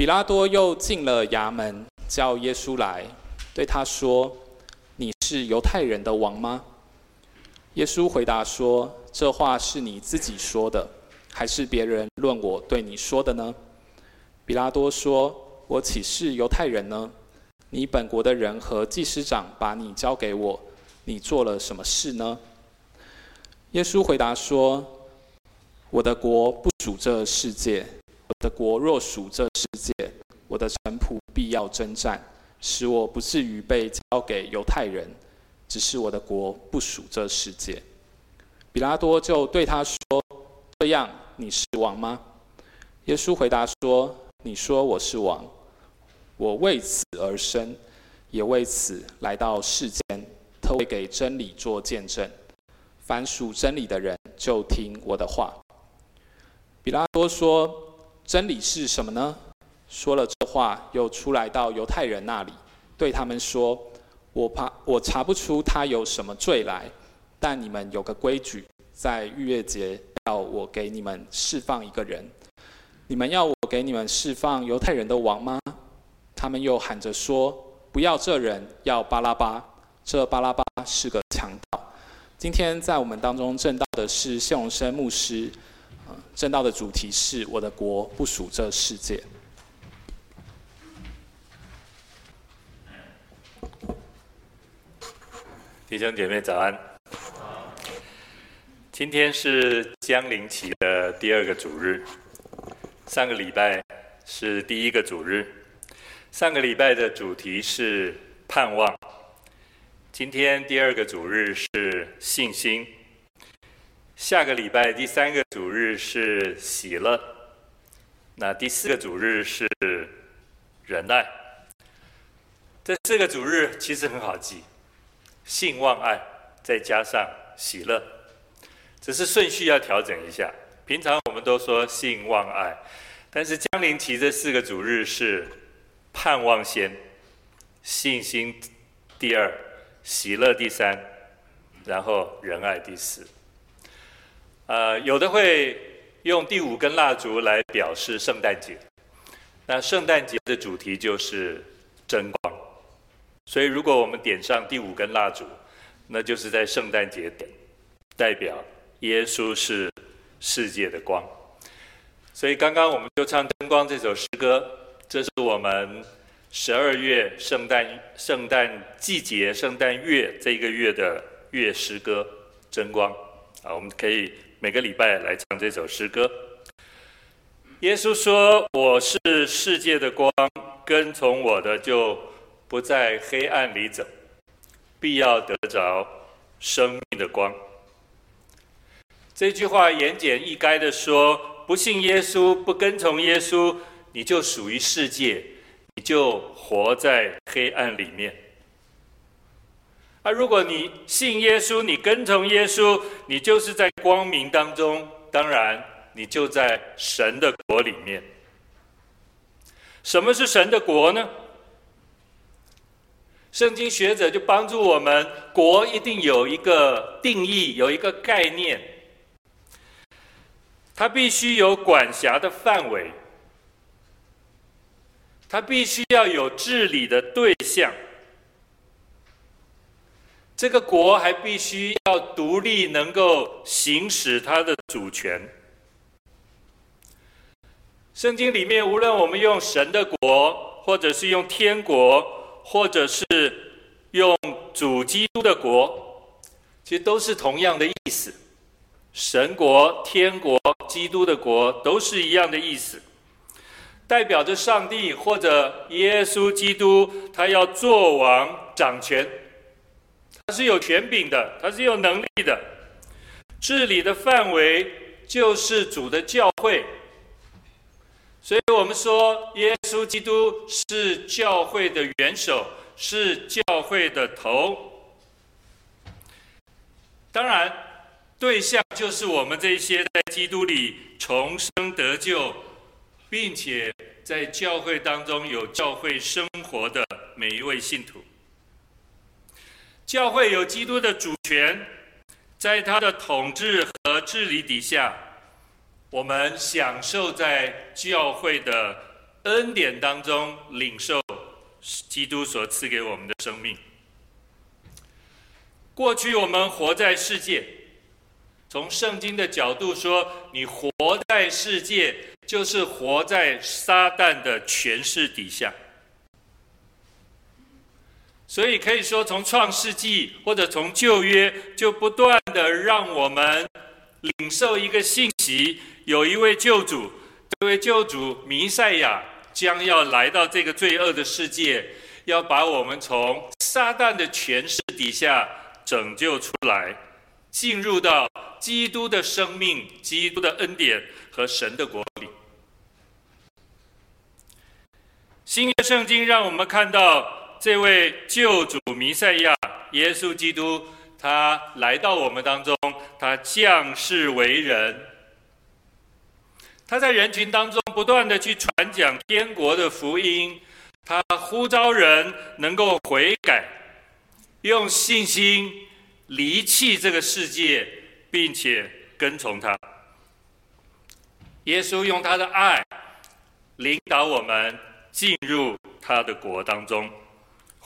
比拉多又进了衙门，叫耶稣来，对他说：“你是犹太人的王吗？”耶稣回答说：“这话是你自己说的，还是别人论我对你说的呢？”比拉多说：“我岂是犹太人呢？你本国的人和祭司长把你交给我，你做了什么事呢？”耶稣回答说：“我的国不属这世界。我的国若属这世界，我的臣仆必要征战，使我不至于被交给犹太人。”只是我的国不属这世界。比拉多就对他说：“这样，你是王吗？”耶稣回答说：“你说我是王，我为此而生，也为此来到世间，特为给真理做见证。凡属真理的人，就听我的话。”比拉多说：“真理是什么呢？”说了这话，又出来到犹太人那里，对他们说。我怕我查不出他有什么罪来，但你们有个规矩，在逾越节要我给你们释放一个人。你们要我给你们释放犹太人的王吗？他们又喊着说：“不要这人，要巴拉巴。这巴拉巴是个强盗。”今天在我们当中证道的是谢荣生牧师，正道的主题是我的国不属这世界。弟兄姐妹早安。今天是将临期的第二个主日，上个礼拜是第一个主日。上个礼拜的主题是盼望，今天第二个主日是信心。下个礼拜第三个主日是喜乐，那第四个主日是忍耐。这四个主日其实很好记。信望爱，再加上喜乐，只是顺序要调整一下。平常我们都说信望爱，但是将临期这四个主日是盼望先，信心第二，喜乐第三，然后仁爱第四。呃，有的会用第五根蜡烛来表示圣诞节，那圣诞节的主题就是真光。所以，如果我们点上第五根蜡烛，那就是在圣诞节点，代表耶稣是世界的光。所以，刚刚我们就唱《真光》这首诗歌，这是我们十二月圣诞圣诞季节圣诞月这一个月的月诗歌《真光》啊，我们可以每个礼拜来唱这首诗歌。耶稣说：“我是世界的光，跟从我的就。”不在黑暗里走，必要得着生命的光。这句话言简意赅地说：不信耶稣，不跟从耶稣，你就属于世界，你就活在黑暗里面。而如果你信耶稣，你跟从耶稣，你就是在光明当中，当然你就在神的国里面。什么是神的国呢？圣经学者就帮助我们，国一定有一个定义，有一个概念，它必须有管辖的范围，它必须要有治理的对象，这个国还必须要独立，能够行使它的主权。圣经里面，无论我们用神的国，或者是用天国。或者是用主基督的国，其实都是同样的意思。神国、天国、基督的国都是一样的意思，代表着上帝或者耶稣基督，他要做王掌权，他是有权柄的，他是有能力的。治理的范围就是主的教会，所以我们说耶稣基督是教会的元首，是教会的头。当然，对象就是我们这些在基督里重生得救，并且在教会当中有教会生活的每一位信徒。教会有基督的主权，在他的统治和治理底下，我们享受在教会的恩典当中领受基督所赐给我们的生命。过去我们活在世界，从圣经的角度说，你活在世界，就是活在撒旦的权势底下。所以可以说，从创世纪或者从旧约，就不断的让我们领受一个信息：有一位救主，这位救主弥赛亚将要来到这个罪恶的世界，要把我们从撒旦的权势底下拯救出来，进入到基督的生命、基督的恩典和神的国里。新约圣经让我们看到。这位救主弥赛亚耶稣基督，他来到我们当中，他降世为人，他在人群当中不断的去传讲天国的福音，他呼召人能够悔改，用信心离弃这个世界，并且跟从他。耶稣用他的爱领导我们进入他的国当中。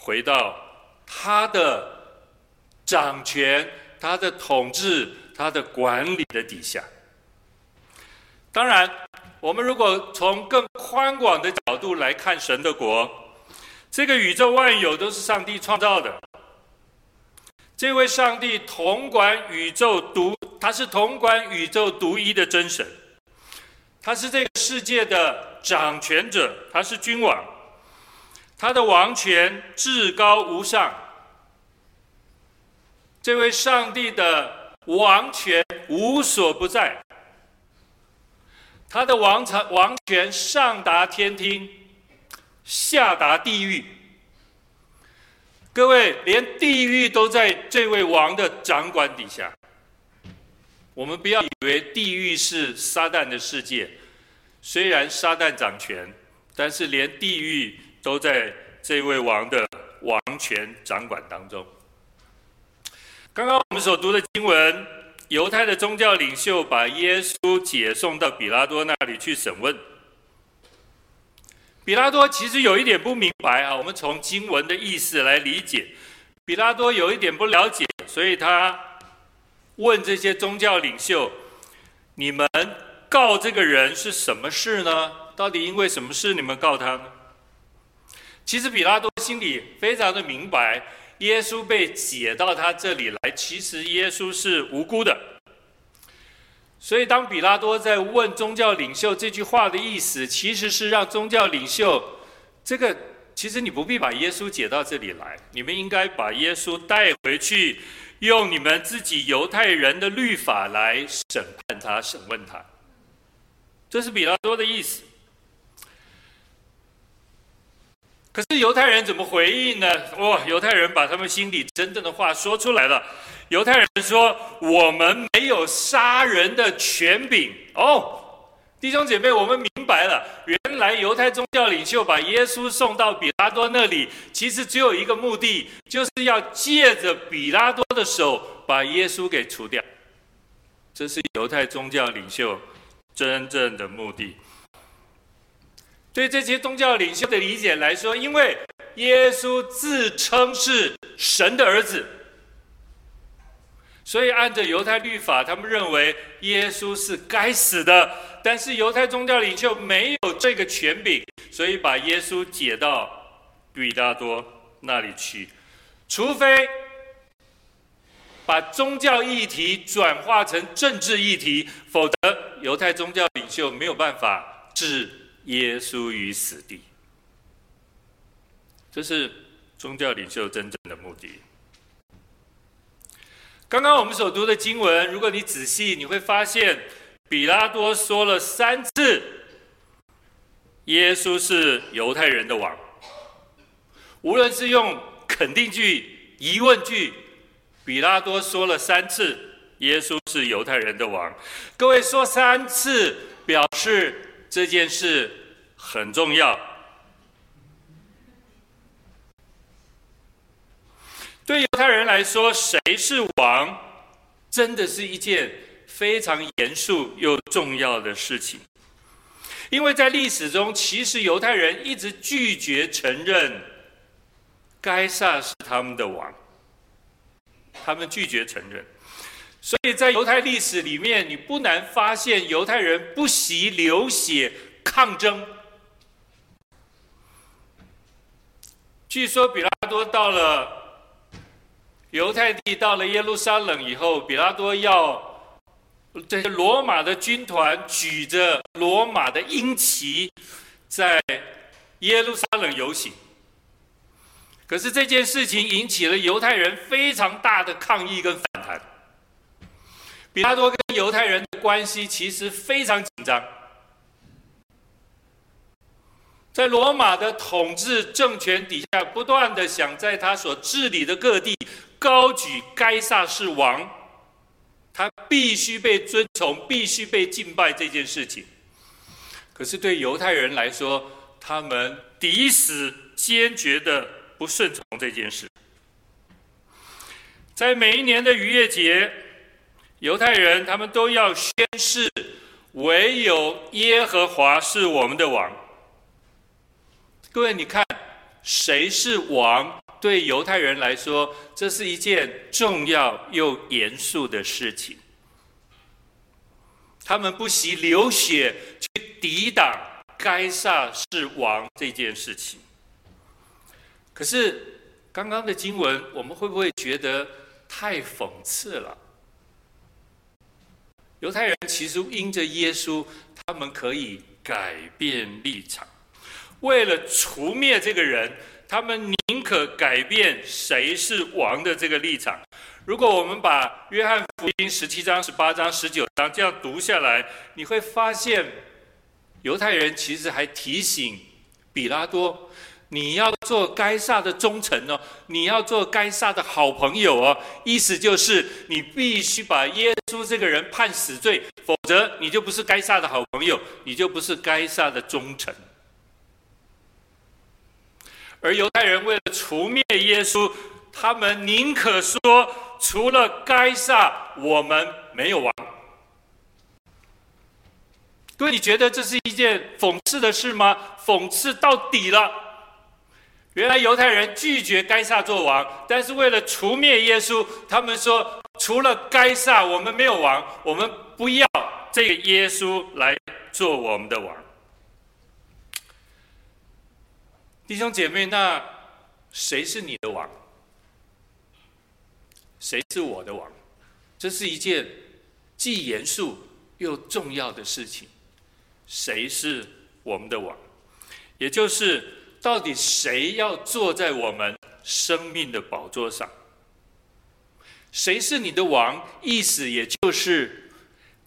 回到他的掌权、他的统治、他的管理的底下。当然，我们如果从更宽广的角度来看神的国，这个宇宙万有都是上帝创造的。这位上帝统管宇宙独，他是统管宇宙独一的真神，他是这个世界的掌权者，他是君王。他的王权至高无上，这位上帝的王权无所不在，他的王朝王权上达天庭，下达地狱。各位，连地狱都在这位王的掌管底下。我们不要以为地狱是撒旦的世界，虽然撒旦掌权，但是连地狱。都在这位王的王权掌管当中。刚刚我们所读的经文，犹太的宗教领袖把耶稣解送到比拉多那里去审问。比拉多其实有一点不明白啊，我们从经文的意思来理解，比拉多有一点不了解，所以他问这些宗教领袖：“你们告这个人是什么事呢？到底因为什么事你们告他呢？”其实比拉多心里非常的明白，耶稣被解到他这里来，其实耶稣是无辜的。所以当比拉多在问宗教领袖这句话的意思，其实是让宗教领袖，这个其实你不必把耶稣解到这里来，你们应该把耶稣带回去，用你们自己犹太人的律法来审判他、审问他。这是比拉多的意思。可是犹太人怎么回应呢？哇，犹太人把他们心里真正的话说出来了。犹太人说：“我们没有杀人的权柄。”哦，弟兄姐妹，我们明白了，原来犹太宗教领袖把耶稣送到比拉多那里，其实只有一个目的，就是要借着比拉多的手把耶稣给除掉。这是犹太宗教领袖真正的目的。对这些宗教领袖的理解来说，因为耶稣自称是神的儿子，所以按着犹太律法，他们认为耶稣是该死的。但是犹太宗教领袖没有这个权柄，所以把耶稣解到比拉多那里去，除非把宗教议题转化成政治议题，否则犹太宗教领袖没有办法治。耶稣于死地，这是宗教领袖真正的目的。刚刚我们所读的经文，如果你仔细，你会发现，比拉多说了三次，耶稣是犹太人的王。无论是用肯定句、疑问句，比拉多说了三次，耶稣是犹太人的王。各位说三次，表示。这件事很重要。对犹太人来说，谁是王，真的是一件非常严肃又重要的事情。因为在历史中，其实犹太人一直拒绝承认该撒是他们的王，他们拒绝承认。所以在犹太历史里面，你不难发现犹太人不惜流血抗争。据说比拉多到了犹太地，到了耶路撒冷以后，比拉多要这些罗马的军团举着罗马的鹰旗，在耶路撒冷游行。可是这件事情引起了犹太人非常大的抗议跟反。比拉多跟犹太人的关系其实非常紧张，在罗马的统治政权底下，不断的想在他所治理的各地高举该撒是王，他必须被尊崇，必须被敬拜这件事情。可是对犹太人来说，他们抵死坚决的不顺从这件事。在每一年的逾越节。犹太人他们都要宣誓，唯有耶和华是我们的王。各位，你看，谁是王？对犹太人来说，这是一件重要又严肃的事情。他们不惜流血去抵挡该撒是王这件事情。可是，刚刚的经文，我们会不会觉得太讽刺了？犹太人其实因着耶稣，他们可以改变立场。为了除灭这个人，他们宁可改变谁是王的这个立场。如果我们把约翰福音十七章、十八章、十九章这样读下来，你会发现，犹太人其实还提醒比拉多。你要做该撒的忠臣哦，你要做该撒的好朋友哦。意思就是你必须把耶稣这个人判死罪，否则你就不是该撒的好朋友，你就不是该撒的忠臣。而犹太人为了除灭耶稣，他们宁可说，除了该撒，我们没有王。各位，你觉得这是一件讽刺的事吗？讽刺到底了。原来犹太人拒绝该撒做王，但是为了除灭耶稣，他们说除了该撒，我们没有王，我们不要这个耶稣来做我们的王。弟兄姐妹，那谁是你的王？谁是我的王？这是一件既严肃又重要的事情。谁是我们的王？也就是。到底谁要坐在我们生命的宝座上？谁是你的王？意思也就是，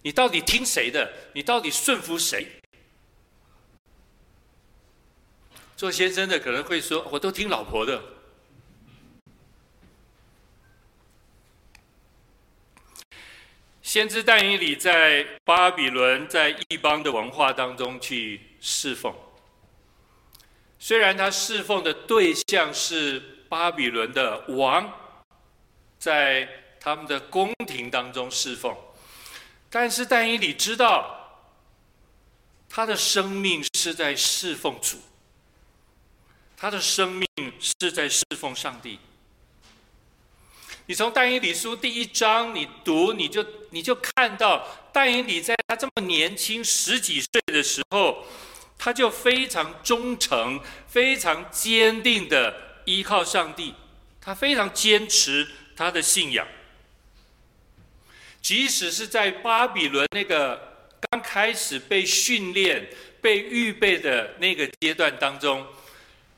你到底听谁的？你到底顺服谁？做先生的可能会说：“我都听老婆的。”先知但以理在巴比伦，在异邦的文化当中去侍奉。虽然他侍奉的对象是巴比伦的王，在他们的宫廷当中侍奉，但是但以理知道，他的生命是在侍奉主，他的生命是在侍奉上帝。你从但以理书第一章你读，你就你就看到但以理在他这么年轻十几岁的时候。他就非常忠诚、非常坚定的依靠上帝，他非常坚持他的信仰。即使是在巴比伦那个刚开始被训练、被预备的那个阶段当中，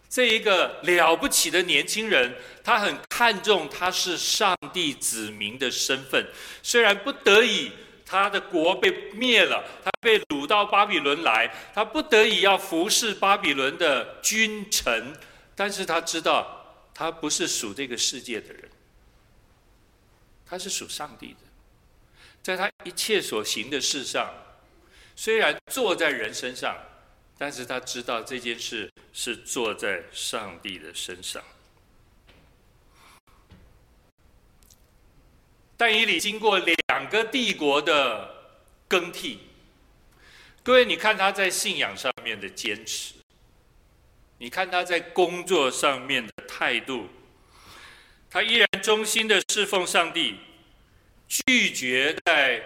这一个了不起的年轻人，他很看重他是上帝子民的身份，虽然不得已。他的国被灭了，他被掳到巴比伦来，他不得已要服侍巴比伦的君臣，但是他知道他不是属这个世界的人，他是属上帝的，在他一切所行的事上，虽然坐在人身上，但是他知道这件事是坐在上帝的身上。但以理经过两个帝国的更替，各位，你看他在信仰上面的坚持，你看他在工作上面的态度，他依然忠心的侍奉上帝，拒绝在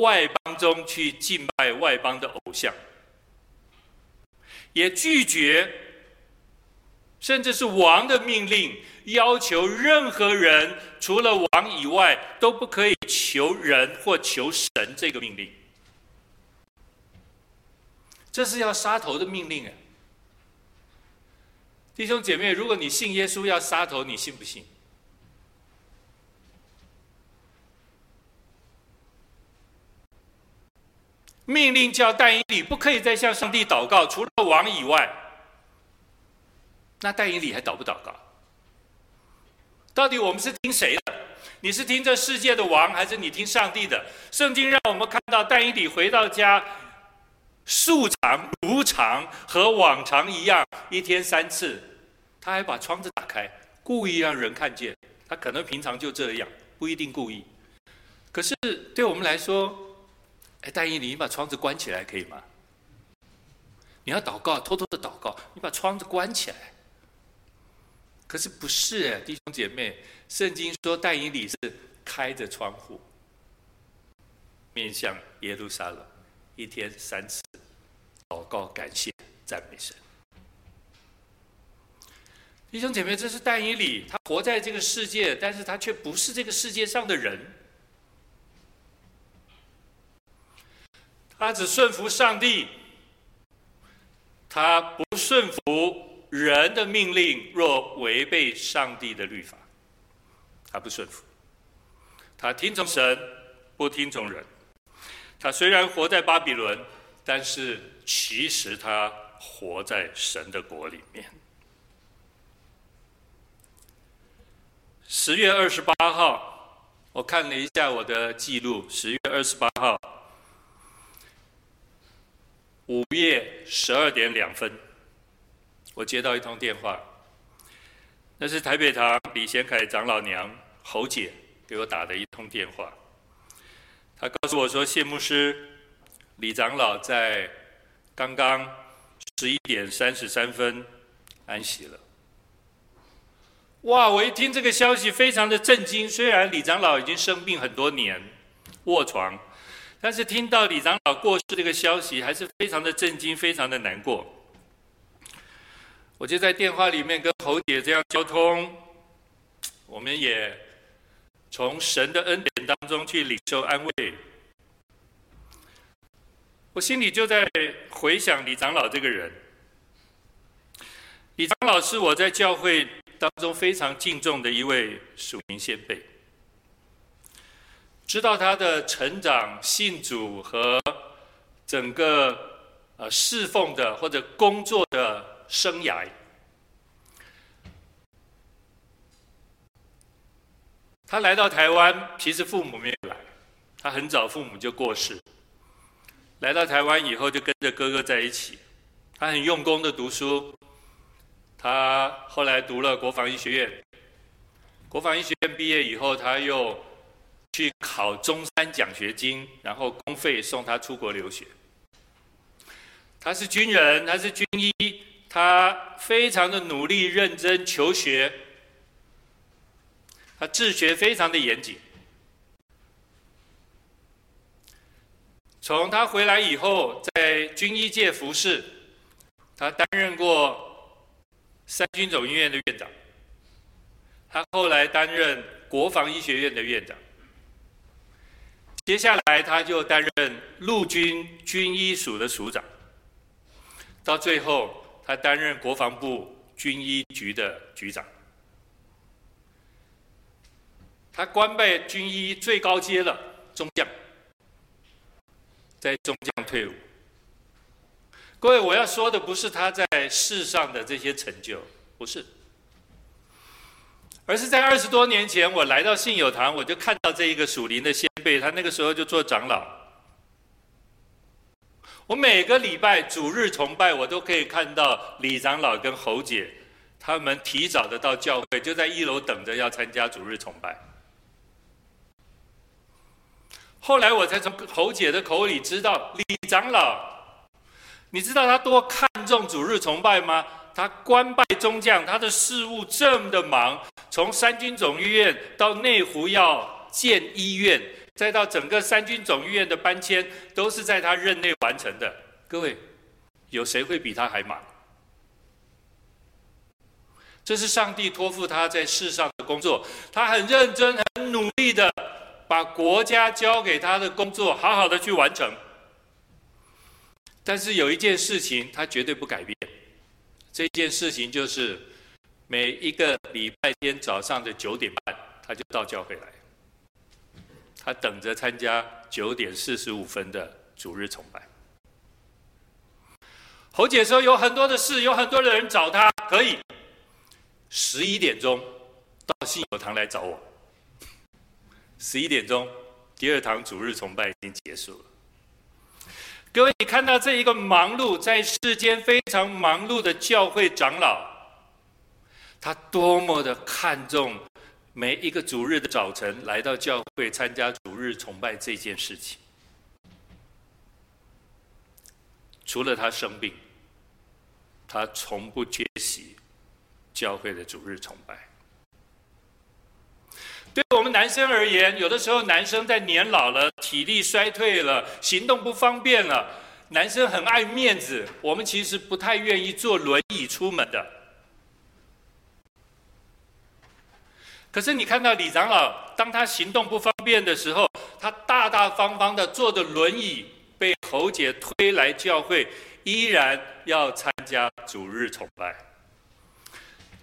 外邦中去敬拜外邦的偶像，也拒绝，甚至是王的命令，要求任何人除了王以外都不可以求人或求神这个命令。这是要杀头的命令啊！弟兄姐妹，如果你信耶稣要杀头，你信不信？命令叫戴以理不可以再向上帝祷告，除了王以外。那戴以理还祷不祷告？到底我们是听谁的？你是听这世界的王，还是你听上帝的？圣经让我们看到但以理回到家。素常如常，和往常一样，一天三次，他还把窗子打开，故意让人看见。他可能平常就这样，不一定故意。可是对我们来说，哎，但以理，你把窗子关起来可以吗？你要祷告，偷偷的祷告，你把窗子关起来。可是不是，弟兄姐妹，圣经说但以理是开着窗户，面向耶路撒冷。一天三次祷告、感谢、赞美神。弟兄姐妹，这是但以理，他活在这个世界，但是他却不是这个世界上的人。他只顺服上帝，他不顺服人的命令。若违背上帝的律法，他不顺服。他听从神，不听从人。他虽然活在巴比伦，但是其实他活在神的国里面。十月二十八号，我看了一下我的记录，十月二十八号午夜十二点两分，我接到一通电话，那是台北堂李贤凯长老娘侯姐给我打的一通电话。他告诉我说：“谢牧师，李长老在刚刚十一点三十三分安息了。”哇！我一听这个消息，非常的震惊。虽然李长老已经生病很多年，卧床，但是听到李长老过世这个消息，还是非常的震惊，非常的难过。我就在电话里面跟侯姐这样交通，我们也。从神的恩典当中去领受安慰，我心里就在回想李长老这个人。李长老是我在教会当中非常敬重的一位属灵先辈，知道他的成长、信主和整个呃侍奉的或者工作的生涯。他来到台湾，其实父母没有来，他很早父母就过世。来到台湾以后，就跟着哥哥在一起。他很用功的读书，他后来读了国防医学院。国防医学院毕业以后，他又去考中山奖学金，然后公费送他出国留学。他是军人，他是军医，他非常的努力认真求学。他治学非常的严谨。从他回来以后，在军医界服侍，他担任过三军总医院的院长。他后来担任国防医学院的院长。接下来，他就担任陆军军医署的署长。到最后，他担任国防部军医局的局长。他官拜军医最高阶了，中将，在中将退伍。各位，我要说的不是他在世上的这些成就，不是，而是在二十多年前，我来到信友堂，我就看到这一个属灵的先辈，他那个时候就做长老。我每个礼拜主日崇拜，我都可以看到李长老跟侯姐，他们提早的到教会，就在一楼等着要参加主日崇拜。后来我才从侯姐的口里知道，李长老你知道他多看重主日崇拜吗？他官拜中将，他的事务这么的忙，从三军总医院到内湖要建医院，再到整个三军总医院的搬迁，都是在他任内完成的。各位，有谁会比他还忙？这是上帝托付他在世上的工作，他很认真、很努力的把国家交给他的工作，好好的去完成。但是有一件事情，他绝对不改变。这件事情就是，每一个礼拜天早上的九点半，他就到教会来。他等着参加九点四十五分的主日崇拜。侯姐说有很多的事，有很多的人找他，可以十一点钟到信友堂来找我。十一点钟，第二堂主日崇拜已经结束了。各位，你看到这一个忙碌在世间非常忙碌的教会长老，他多么的看重每一个主日的早晨来到教会参加主日崇拜这件事情。除了他生病，他从不缺席教会的主日崇拜。对我们男生而言，有的时候男生在年老了、体力衰退了、行动不方便了，男生很爱面子，我们其实不太愿意坐轮椅出门的。可是你看到李长老，当他行动不方便的时候，他大大方方的坐着轮椅被侯姐推来教会，依然要参加主日崇拜。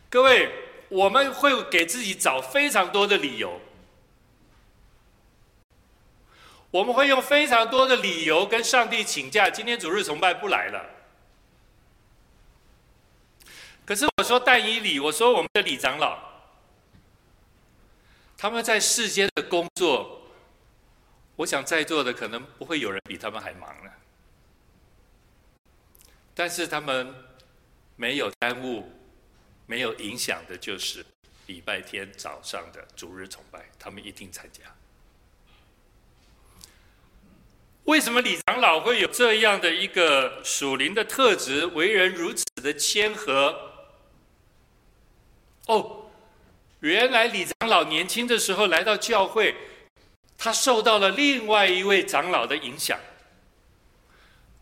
各位。我们会给自己找非常多的理由，我们会用非常多的理由跟上帝请假，今天主日崇拜不来了。可是我说但以礼，我说我们的李长老，他们在世间的工作，我想在座的可能不会有人比他们还忙了，但是他们没有耽误。没有影响的，就是礼拜天早上的主日崇拜，他们一定参加。为什么李长老会有这样的一个属灵的特质，为人如此的谦和？哦，原来李长老年轻的时候来到教会，他受到了另外一位长老的影响。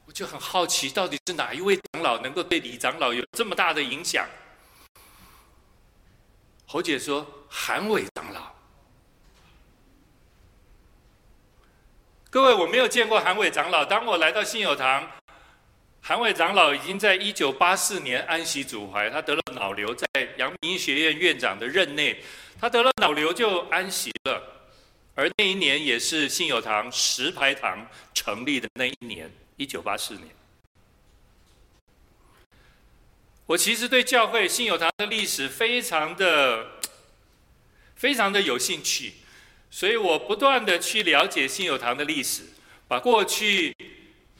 我就很好奇，到底是哪一位长老能够对李长老有这么大的影响？侯姐说：“韩伟长老，各位，我没有见过韩伟长老。当我来到信友堂，韩伟长老已经在一九八四年安息祖怀，他得了脑瘤，在阳明医学院院长的任内，他得了脑瘤就安息了。而那一年也是信友堂石牌堂成立的那一年，一九八四年。”我其实对教会信友堂的历史非常的、非常的有兴趣，所以我不断的去了解信友堂的历史，把过去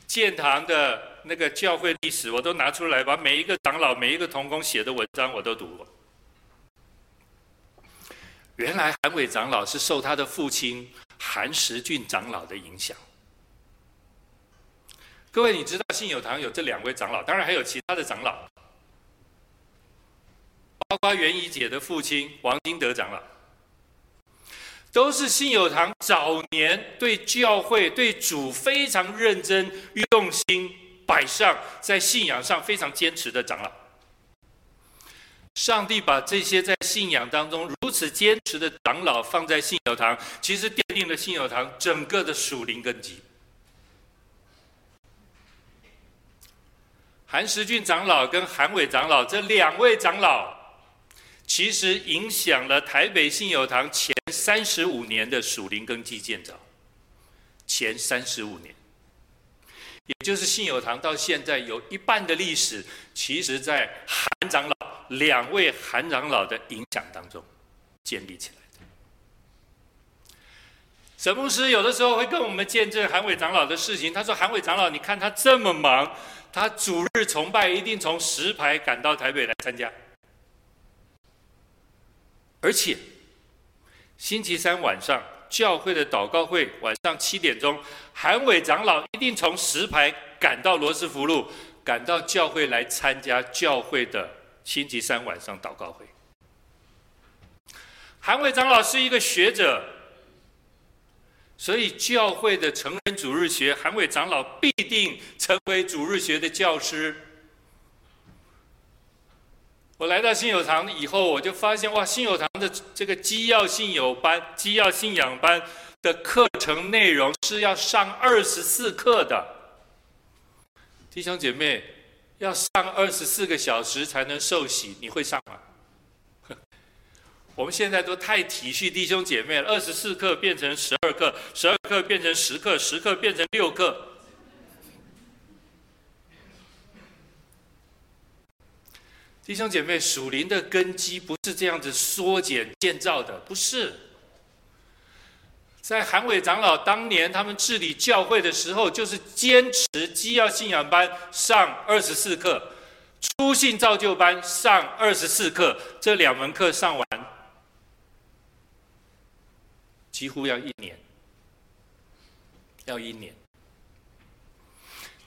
建堂的那个教会历史我都拿出来，把每一个长老、每一个同工写的文章我都读过。原来韩伟长老是受他的父亲韩石俊长老的影响。各位，你知道信友堂有这两位长老，当然还有其他的长老。包括袁怡姐的父亲王金德长老，都是信友堂早年对教会、对主非常认真、用心摆上，在信仰上非常坚持的长老。上帝把这些在信仰当中如此坚持的长老放在信友堂，其实奠定了信友堂整个的属灵根基。韩石俊长老跟韩伟长老这两位长老。其实影响了台北信友堂前三十五年的属灵根基建造，前三十五年，也就是信友堂到现在有一半的历史，其实在韩长老两位韩长老的影响当中建立起来的。沈牧师有的时候会跟我们见证韩伟长老的事情，他说：“韩伟长老，你看他这么忙，他主日崇拜一定从石牌赶到台北来参加。”而且，星期三晚上教会的祷告会，晚上七点钟，韩伟长老一定从石牌赶到罗斯福路，赶到教会来参加教会的星期三晚上祷告会。韩伟长老是一个学者，所以教会的成人主日学，韩伟长老必定成为主日学的教师。我来到信友堂以后，我就发现哇，信友堂的这个基要信友班、基要信仰班的课程内容是要上二十四课的。弟兄姐妹，要上二十四个小时才能受洗，你会上吗？我们现在都太体恤弟兄姐妹了，二十四课变成十二课，十二课变成十课，十课变成六课。弟兄姐妹，属灵的根基不是这样子缩减建造的，不是。在韩伟长老当年他们治理教会的时候，就是坚持基要信仰班上二十四课，初信造就班上二十四课，这两门课上完，几乎要一年，要一年。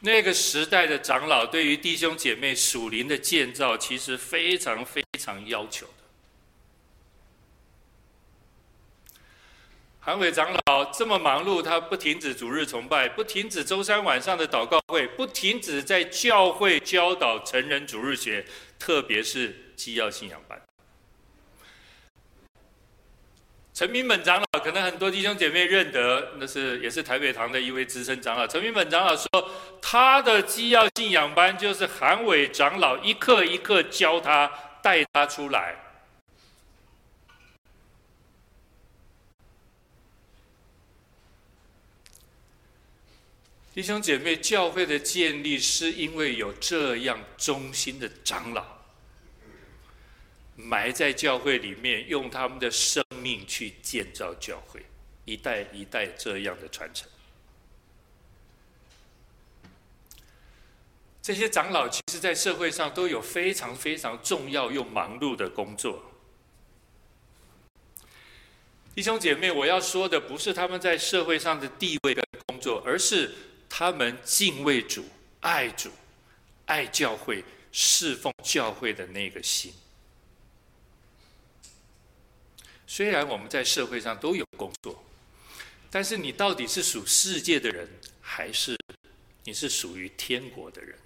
那个时代的长老对于弟兄姐妹属灵的建造，其实非常非常要求的。韩伟长老这么忙碌，他不停止主日崇拜，不停止周三晚上的祷告会，不停止在教会教导成人主日学，特别是基要信仰班。陈明本长老，可能很多弟兄姐妹认得，那是也是台北堂的一位资深长老。陈明本长老说，他的基要信仰班就是韩伟长老一课一课教他，带他出来。弟兄姐妹，教会的建立是因为有这样忠心的长老。埋在教会里面，用他们的生命去建造教会，一代一代这样的传承。这些长老其实，在社会上都有非常非常重要又忙碌的工作。弟兄姐妹，我要说的不是他们在社会上的地位跟工作，而是他们敬畏主、爱主、爱教会、侍奉教会的那个心。虽然我们在社会上都有工作，但是你到底是属世界的人，还是你是属于天国的人？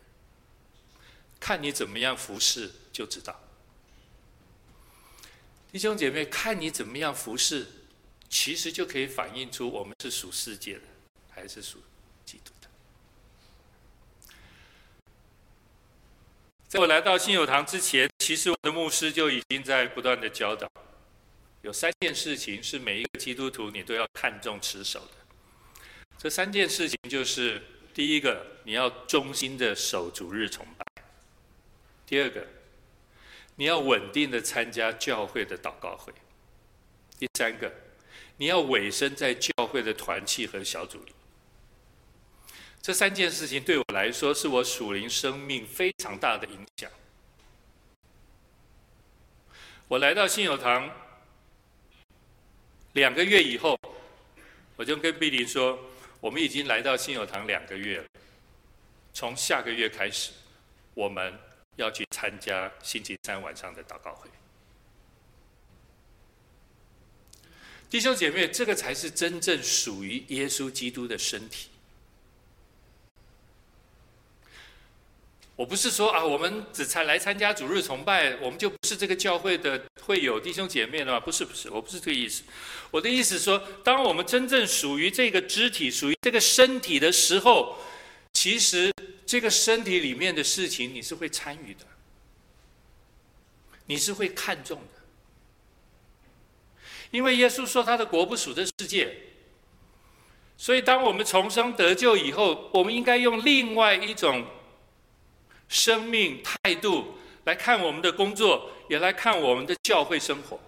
看你怎么样服侍就知道。弟兄姐妹，看你怎么样服侍，其实就可以反映出我们是属世界的，还是属基督的。在我来到信友堂之前，其实我的牧师就已经在不断的教导。有三件事情是每一个基督徒你都要看重持守的。这三件事情就是：第一个，你要忠心的守主日崇拜；第二个，你要稳定的参加教会的祷告会；第三个，你要委身在教会的团契和小组里。这三件事情对我来说，是我属灵生命非常大的影响。我来到信友堂。两个月以后，我就跟碧玲说：“我们已经来到新友堂两个月了，从下个月开始，我们要去参加星期三晚上的祷告会。”弟兄姐妹，这个才是真正属于耶稣基督的身体。我不是说啊，我们只才来参加主日崇拜，我们就不是这个教会的会友弟兄姐妹了吗？不是，不是，我不是这个意思。我的意思说，当我们真正属于这个肢体、属于这个身体的时候，其实这个身体里面的事情，你是会参与的，你是会看重的。因为耶稣说他的国不属这世界，所以当我们重生得救以后，我们应该用另外一种。生命态度来看我们的工作，也来看我们的教会生活。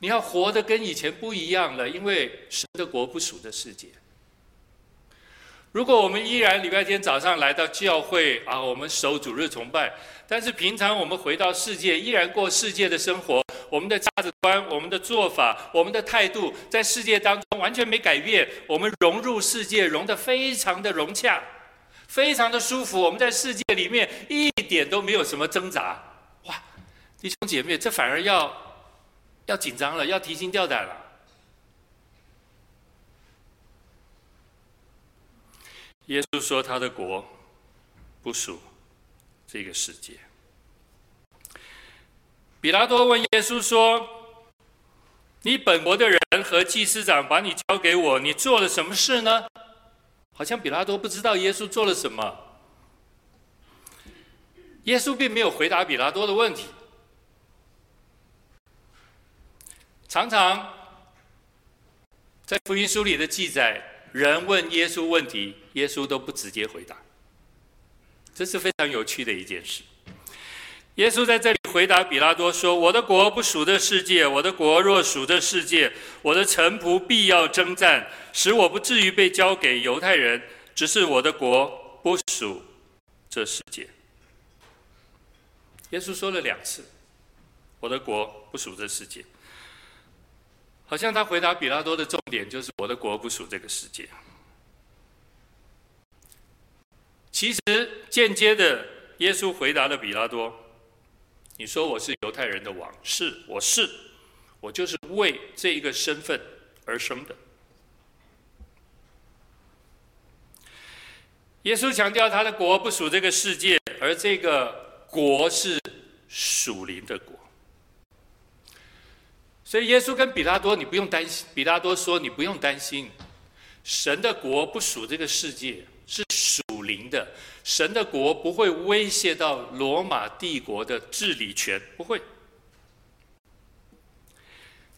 你要活得跟以前不一样了，因为神的国不属的世界。如果我们依然礼拜天早上来到教会啊，我们守主日崇拜，但是平常我们回到世界，依然过世界的生活，我们的价值观、我们的做法、我们的态度，在世界当中完全没改变，我们融入世界，融得非常的融洽。非常的舒服。我们在世界里面一点都没有什么挣扎。哇，弟兄姐妹，这反而要要紧张了，要提心吊胆了。耶稣说他的国不属这个世界。比拉多问耶稣说：“你本国的人和祭司长把你交给我，你做了什么事呢？”好像比拉多不知道耶稣做了什么。耶稣并没有回答比拉多的问题。常常在福音书里的记载，人问耶稣问题，耶稣都不直接回答。这是非常有趣的一件事。耶稣在这里回答比拉多说：“我的国不属这世界，我的国若属这世界，我的臣仆必要征战，使我不至于被交给犹太人。只是我的国不属这世界。”耶稣说了两次：“我的国不属这世界。”好像他回答比拉多的重点就是：“我的国不属这个世界。”其实间接的，耶稣回答了比拉多。你说我是犹太人的王，是，我是，我就是为这一个身份而生的。耶稣强调他的国不属这个世界，而这个国是属灵的国。所以耶稣跟比拉多，你不用担心。比拉多说，你不用担心，神的国不属这个世界，是属灵的。神的国不会威胁到罗马帝国的治理权，不会。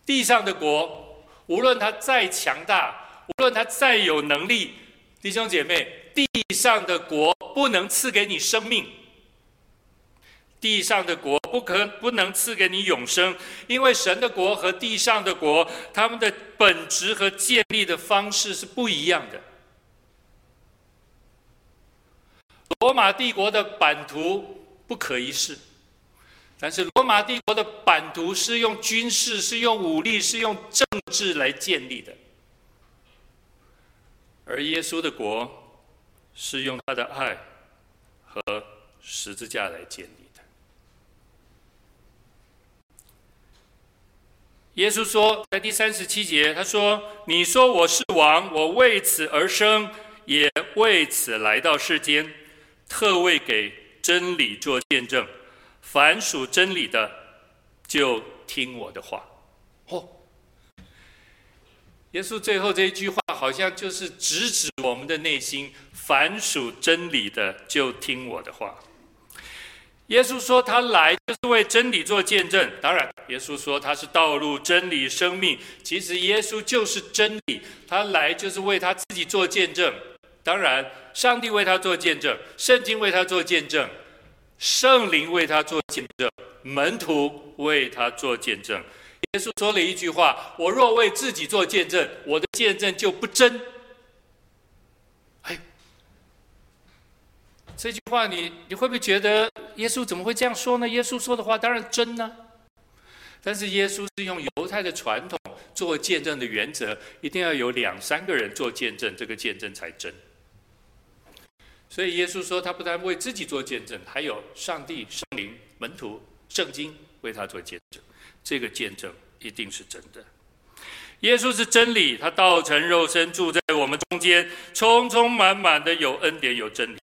地上的国，无论它再强大，无论它再有能力，弟兄姐妹，地上的国不能赐给你生命，地上的国不可不能赐给你永生，因为神的国和地上的国，他们的本质和建立的方式是不一样的。罗马帝国的版图不可一世，但是罗马帝国的版图是用军事、是用武力、是用政治来建立的，而耶稣的国是用他的爱和十字架来建立的。耶稣说，在第三十七节，他说：“你说我是王，我为此而生，也为此来到世间。”特为给真理做见证，凡属真理的，就听我的话。哦，耶稣最后这一句话，好像就是直指我们的内心：凡属真理的，就听我的话。耶稣说他来就是为真理做见证。当然，耶稣说他是道路、真理、生命。其实耶稣就是真理，他来就是为他自己做见证。当然，上帝为他做见证，圣经为他做见证，圣灵为他做见证，门徒为他做见证。耶稣说了一句话：“我若为自己做见证，我的见证就不真。”哎，这句话你你会不会觉得耶稣怎么会这样说呢？耶稣说的话当然真呢，但是耶稣是用犹太的传统做见证的原则，一定要有两三个人做见证，这个见证才真。所以耶稣说，他不但为自己做见证，还有上帝、圣灵、门徒、圣经为他做见证。这个见证一定是真的。耶稣是真理，他道成肉身住在我们中间，充充满满的有恩典有真理。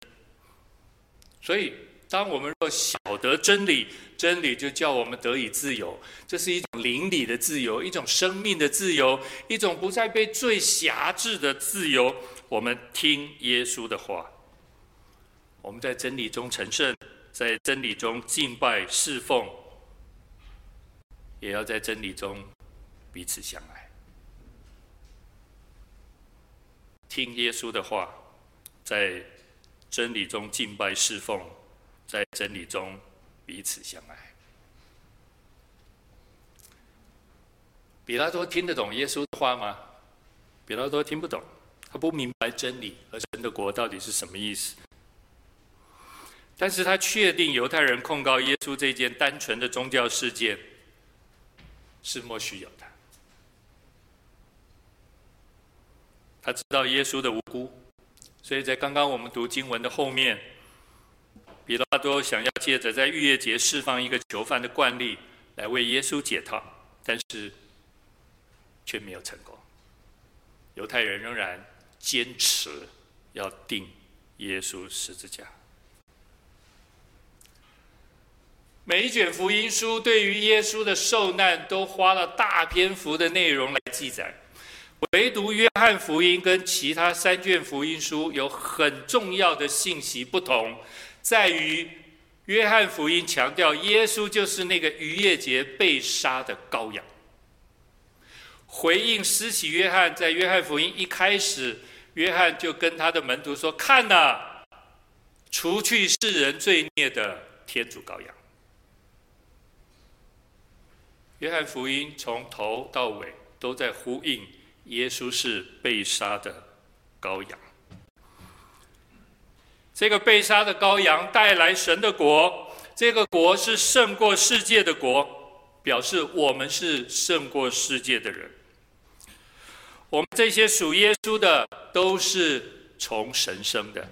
所以，当我们若晓得真理，真理就叫我们得以自由。这是一种灵里的自由，一种生命的自由，一种不再被罪辖制的自由。我们听耶稣的话。我们在真理中成圣，在真理中敬拜侍奉，也要在真理中彼此相爱。听耶稣的话，在真理中敬拜侍奉，在真理中彼此相爱。比拉多听得懂耶稣的话吗？比拉多听不懂，他不明白真理和神的国到底是什么意思。但是他确定犹太人控告耶稣这件单纯的宗教事件是莫须有的。他知道耶稣的无辜，所以在刚刚我们读经文的后面，彼拉多想要借着在逾越节释放一个囚犯的惯例，来为耶稣解套，但是却没有成功。犹太人仍然坚持要钉耶稣十字架。每一卷福音书对于耶稣的受难都花了大篇幅的内容来记载，唯独约翰福音跟其他三卷福音书有很重要的信息不同，在于约翰福音强调耶稣就是那个逾越节被杀的羔羊。回应施洗约翰在约翰福音一开始，约翰就跟他的门徒说：“看呐，除去世人罪孽的天主羔羊。”约翰福音从头到尾都在呼应耶稣是被杀的羔羊。这个被杀的羔羊带来神的国，这个国是胜过世界的国，表示我们是胜过世界的人。我们这些属耶稣的都是从神生的。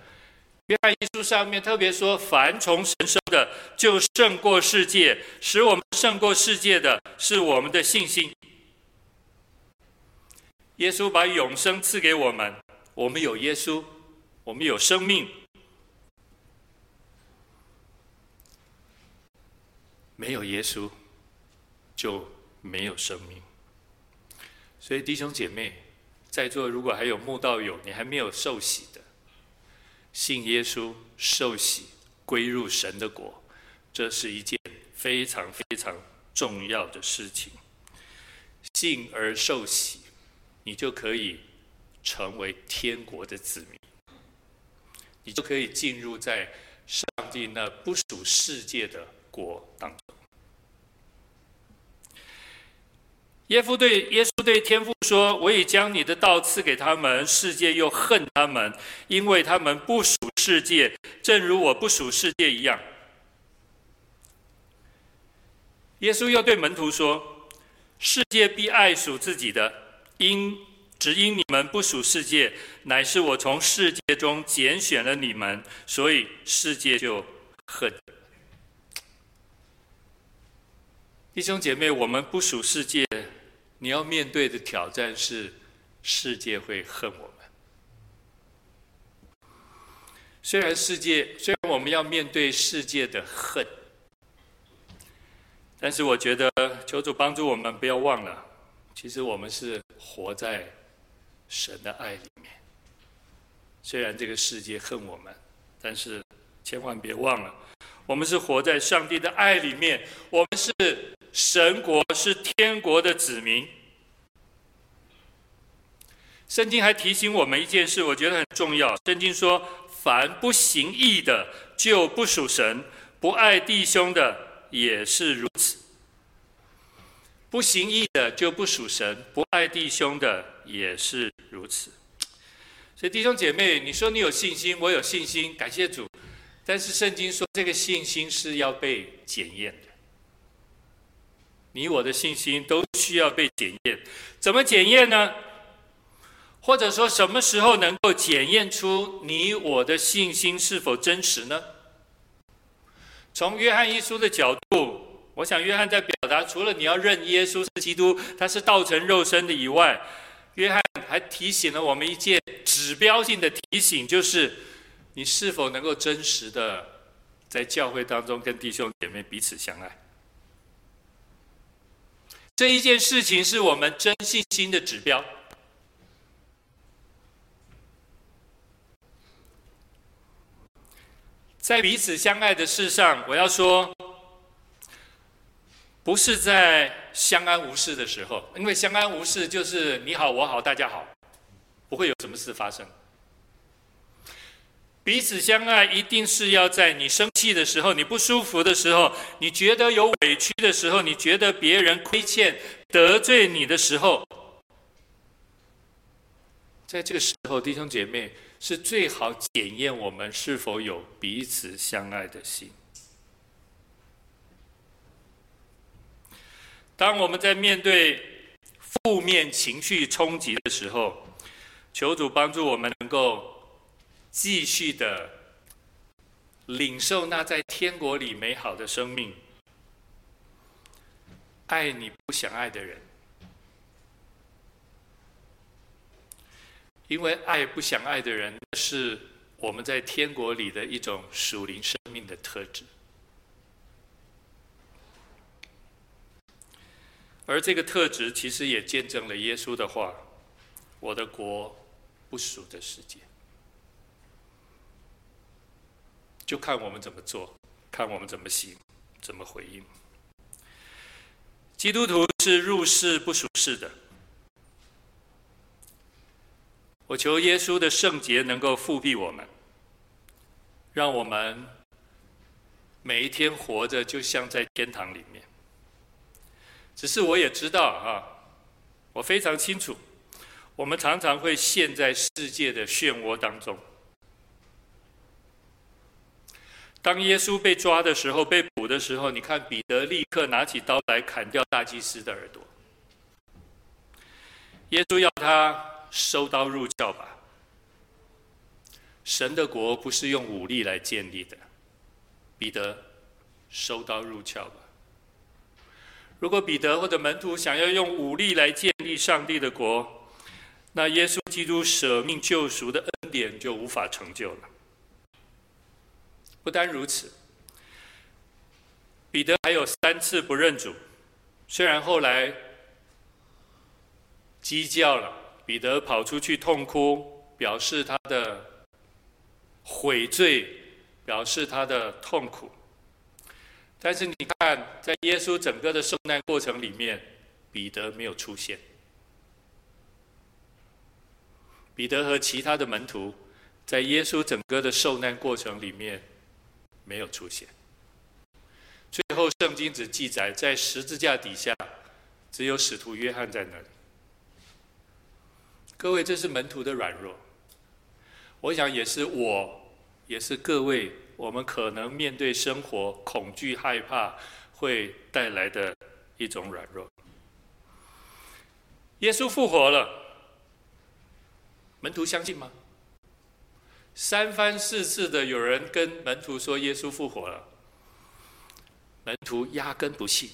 约翰一书上面特别说，凡从神生的，就胜过世界；使我们胜过世界的是我们的信心。耶稣把永生赐给我们，我们有耶稣，我们有生命。没有耶稣，就没有生命。所以弟兄姐妹，在座如果还有慕道友，你还没有受洗的。信耶稣、受洗、归入神的国，这是一件非常非常重要的事情。信而受洗，你就可以成为天国的子民，你就可以进入在上帝那不属世界的国当中。耶夫对耶稣对天父说：“我已将你的道赐给他们，世界又恨他们，因为他们不属世界，正如我不属世界一样。”耶稣又对门徒说：“世界必爱属自己的，因只因你们不属世界，乃是我从世界中拣选了你们，所以世界就恨。”弟兄姐妹，我们不属世界，你要面对的挑战是世界会恨我们。虽然世界，虽然我们要面对世界的恨，但是我觉得求主帮助我们，不要忘了，其实我们是活在神的爱里面。虽然这个世界恨我们，但是千万别忘了，我们是活在上帝的爱里面，我们是。神国是天国的子民。圣经还提醒我们一件事，我觉得很重要。圣经说：“凡不行义的，就不属神；不爱弟兄的，也是如此。不行义的就不属神，不爱弟兄的也是如此。”所以弟兄姐妹，你说你有信心，我有信心，感谢主。但是圣经说，这个信心是要被检验的。你我的信心都需要被检验，怎么检验呢？或者说什么时候能够检验出你我的信心是否真实呢？从约翰一书的角度，我想约翰在表达，除了你要认耶稣是基督，他是道成肉身的以外，约翰还提醒了我们一件指标性的提醒，就是你是否能够真实的在教会当中跟弟兄姐妹彼此相爱。这一件事情是我们真信心的指标。在彼此相爱的事上，我要说，不是在相安无事的时候，因为相安无事就是你好我好大家好，不会有什么事发生。彼此相爱，一定是要在你生气的时候、你不舒服的时候、你觉得有委屈的时候、你觉得别人亏欠、得罪你的时候，在这个时候，弟兄姐妹是最好检验我们是否有彼此相爱的心。当我们在面对负面情绪冲击的时候，求主帮助我们能够。继续的领受那在天国里美好的生命，爱你不想爱的人，因为爱不想爱的人是我们在天国里的一种属灵生命的特质。而这个特质其实也见证了耶稣的话：“我的国不属这世界。”就看我们怎么做，看我们怎么行，怎么回应。基督徒是入世不属世的。我求耶稣的圣洁能够覆庇我们，让我们每一天活着就像在天堂里面。只是我也知道啊，我非常清楚，我们常常会陷在世界的漩涡当中。当耶稣被抓的时候，被捕的时候，你看彼得立刻拿起刀来砍掉大祭司的耳朵。耶稣要他收刀入鞘吧。神的国不是用武力来建立的，彼得，收刀入鞘吧。如果彼得或者门徒想要用武力来建立上帝的国，那耶稣基督舍命救赎的恩典就无法成就了。不单如此，彼得还有三次不认主，虽然后来鸡叫了，彼得跑出去痛哭，表示他的悔罪，表示他的痛苦。但是你看，在耶稣整个的受难过程里面，彼得没有出现。彼得和其他的门徒，在耶稣整个的受难过程里面没有出现。最后，圣经只记载在十字架底下，只有使徒约翰在那里。各位，这是门徒的软弱，我想也是我，也是各位。我们可能面对生活恐惧、害怕，会带来的一种软弱。耶稣复活了，门徒相信吗？三番四次的有人跟门徒说耶稣复活了，门徒压根不信，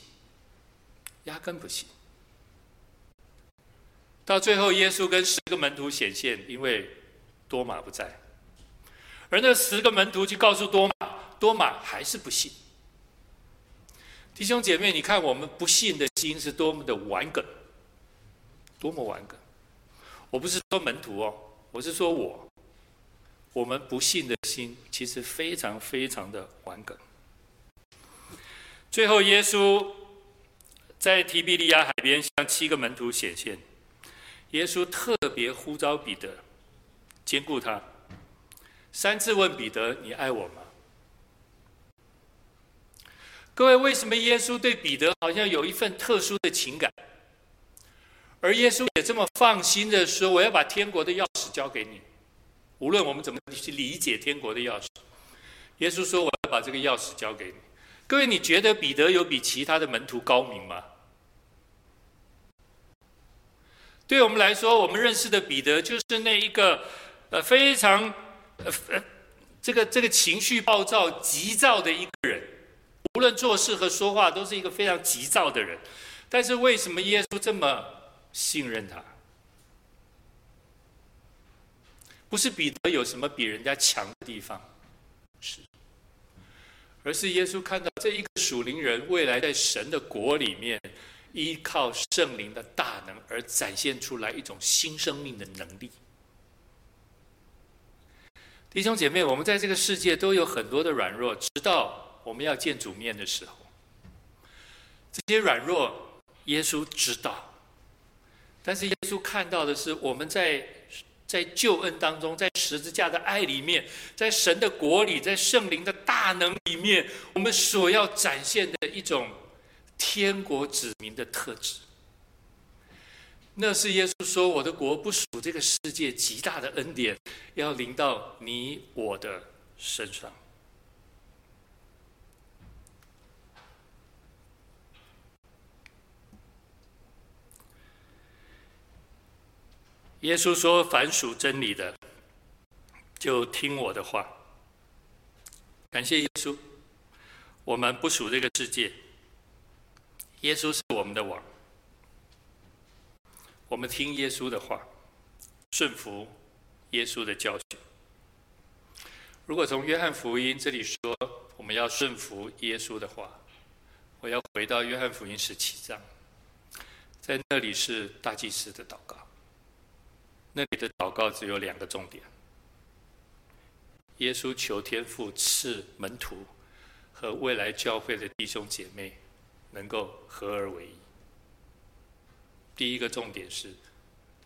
压根不信。到最后，耶稣跟十个门徒显现，因为多马不在。而那十个门徒去告诉多马，多马还是不信。弟兄姐妹，你看我们不信的心是多么的顽梗，多么顽梗！我不是说门徒哦，我是说我，我们不信的心其实非常非常的顽梗。最后，耶稣在提比利亚海边向七个门徒显现，耶稣特别呼召彼得，坚固他。三次问彼得：“你爱我吗？”各位，为什么耶稣对彼得好像有一份特殊的情感？而耶稣也这么放心的说：“我要把天国的钥匙交给你。”无论我们怎么去理解天国的钥匙，耶稣说：“我要把这个钥匙交给你。”各位，你觉得彼得有比其他的门徒高明吗？对我们来说，我们认识的彼得就是那一个呃非常。呃，这个这个情绪暴躁、急躁的一个人，无论做事和说话都是一个非常急躁的人。但是为什么耶稣这么信任他？不是彼得有什么比人家强的地方，是，而是耶稣看到这一个属灵人未来在神的国里面，依靠圣灵的大能而展现出来一种新生命的能力。弟兄姐妹，我们在这个世界都有很多的软弱，直到我们要见主面的时候，这些软弱耶稣知道，但是耶稣看到的是我们在在救恩当中，在十字架的爱里面，在神的国里，在圣灵的大能里面，我们所要展现的一种天国子民的特质。那是耶稣说：“我的国不属这个世界，极大的恩典要临到你我的身上。”耶稣说：“凡属真理的，就听我的话。感谢耶稣，我们不属这个世界，耶稣是我们的王。我们听耶稣的话，顺服耶稣的教训。如果从约翰福音这里说，我们要顺服耶稣的话，我要回到约翰福音十七章，在那里是大祭司的祷告。那里的祷告只有两个重点。耶稣求天父赐门徒和未来教会的弟兄姐妹能够合而为一。第一个重点是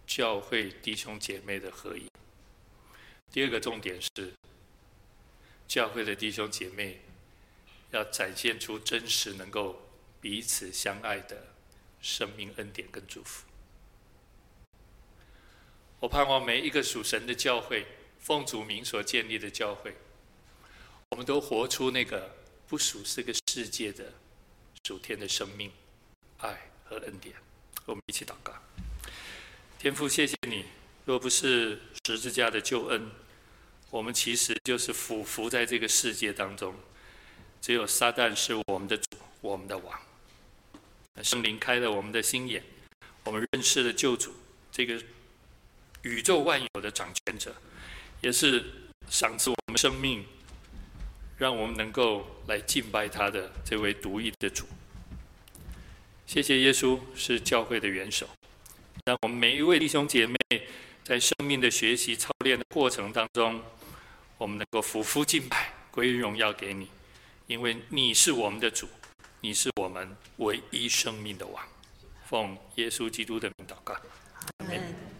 教会弟兄姐妹的合一。第二个重点是教会的弟兄姐妹要展现出真实能够彼此相爱的生命恩典跟祝福。我盼望每一个属神的教会。奉主名所建立的教会，我们都活出那个不属这个世界的属天的生命、爱和恩典。我们一起祷告：天父，谢谢你。若不是十字架的救恩，我们其实就是俯伏在这个世界当中。只有撒旦是我们的主，我们的王。圣灵开了我们的心眼，我们认识了救主，这个宇宙万有的掌权者。也是赏赐我们生命，让我们能够来敬拜他的这位独一的主。谢谢耶稣是教会的元首，让我们每一位弟兄姐妹在生命的学习操练的过程当中，我们能够俯伏敬拜，归荣耀给你，因为你是我们的主，你是我们唯一生命的王。奉耶稣基督的名祷告，阿门。